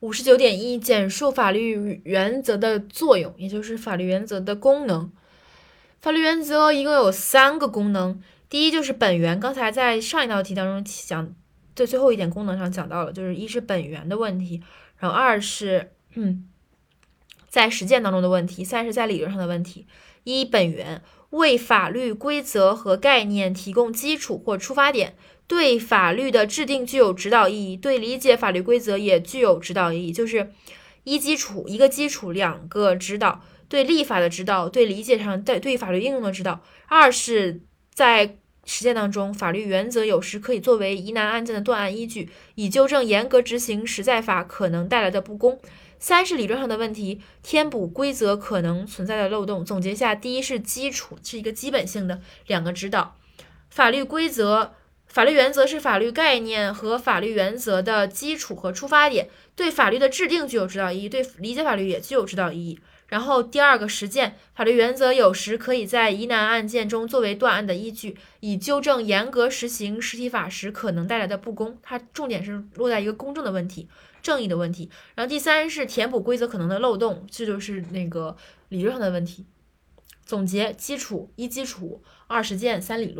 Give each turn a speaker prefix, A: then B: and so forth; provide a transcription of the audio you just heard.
A: 五十九点一，简述法律原则的作用，也就是法律原则的功能。法律原则一共有三个功能，第一就是本源，刚才在上一道题当中讲，在最后一点功能上讲到了，就是一是本源的问题，然后二是嗯，在实践当中的问题，三是在理论上的问题。一本源为法律规则和概念提供基础或出发点。对法律的制定具有指导意义，对理解法律规则也具有指导意义。就是一基础，一个基础，两个指导，对立法的指导，对理解上，对对法律应用的指导。二是，在实践当中，法律原则有时可以作为疑难案件的断案依据，以纠正严格执行实在法可能带来的不公。三是理论上的问题，填补规则可能存在的漏洞。总结下，第一是基础，是一个基本性的两个指导，法律规则。法律原则是法律概念和法律原则的基础和出发点，对法律的制定具有指导意义，对理解法律也具有指导意义。然后第二个实践，法律原则有时可以在疑难案件中作为断案的依据，以纠正严格实行实体法时可能带来的不公。它重点是落在一个公正的问题、正义的问题。然后第三是填补规则可能的漏洞，这就是那个理论上的问题。总结：基础一基础，二实践，三理论。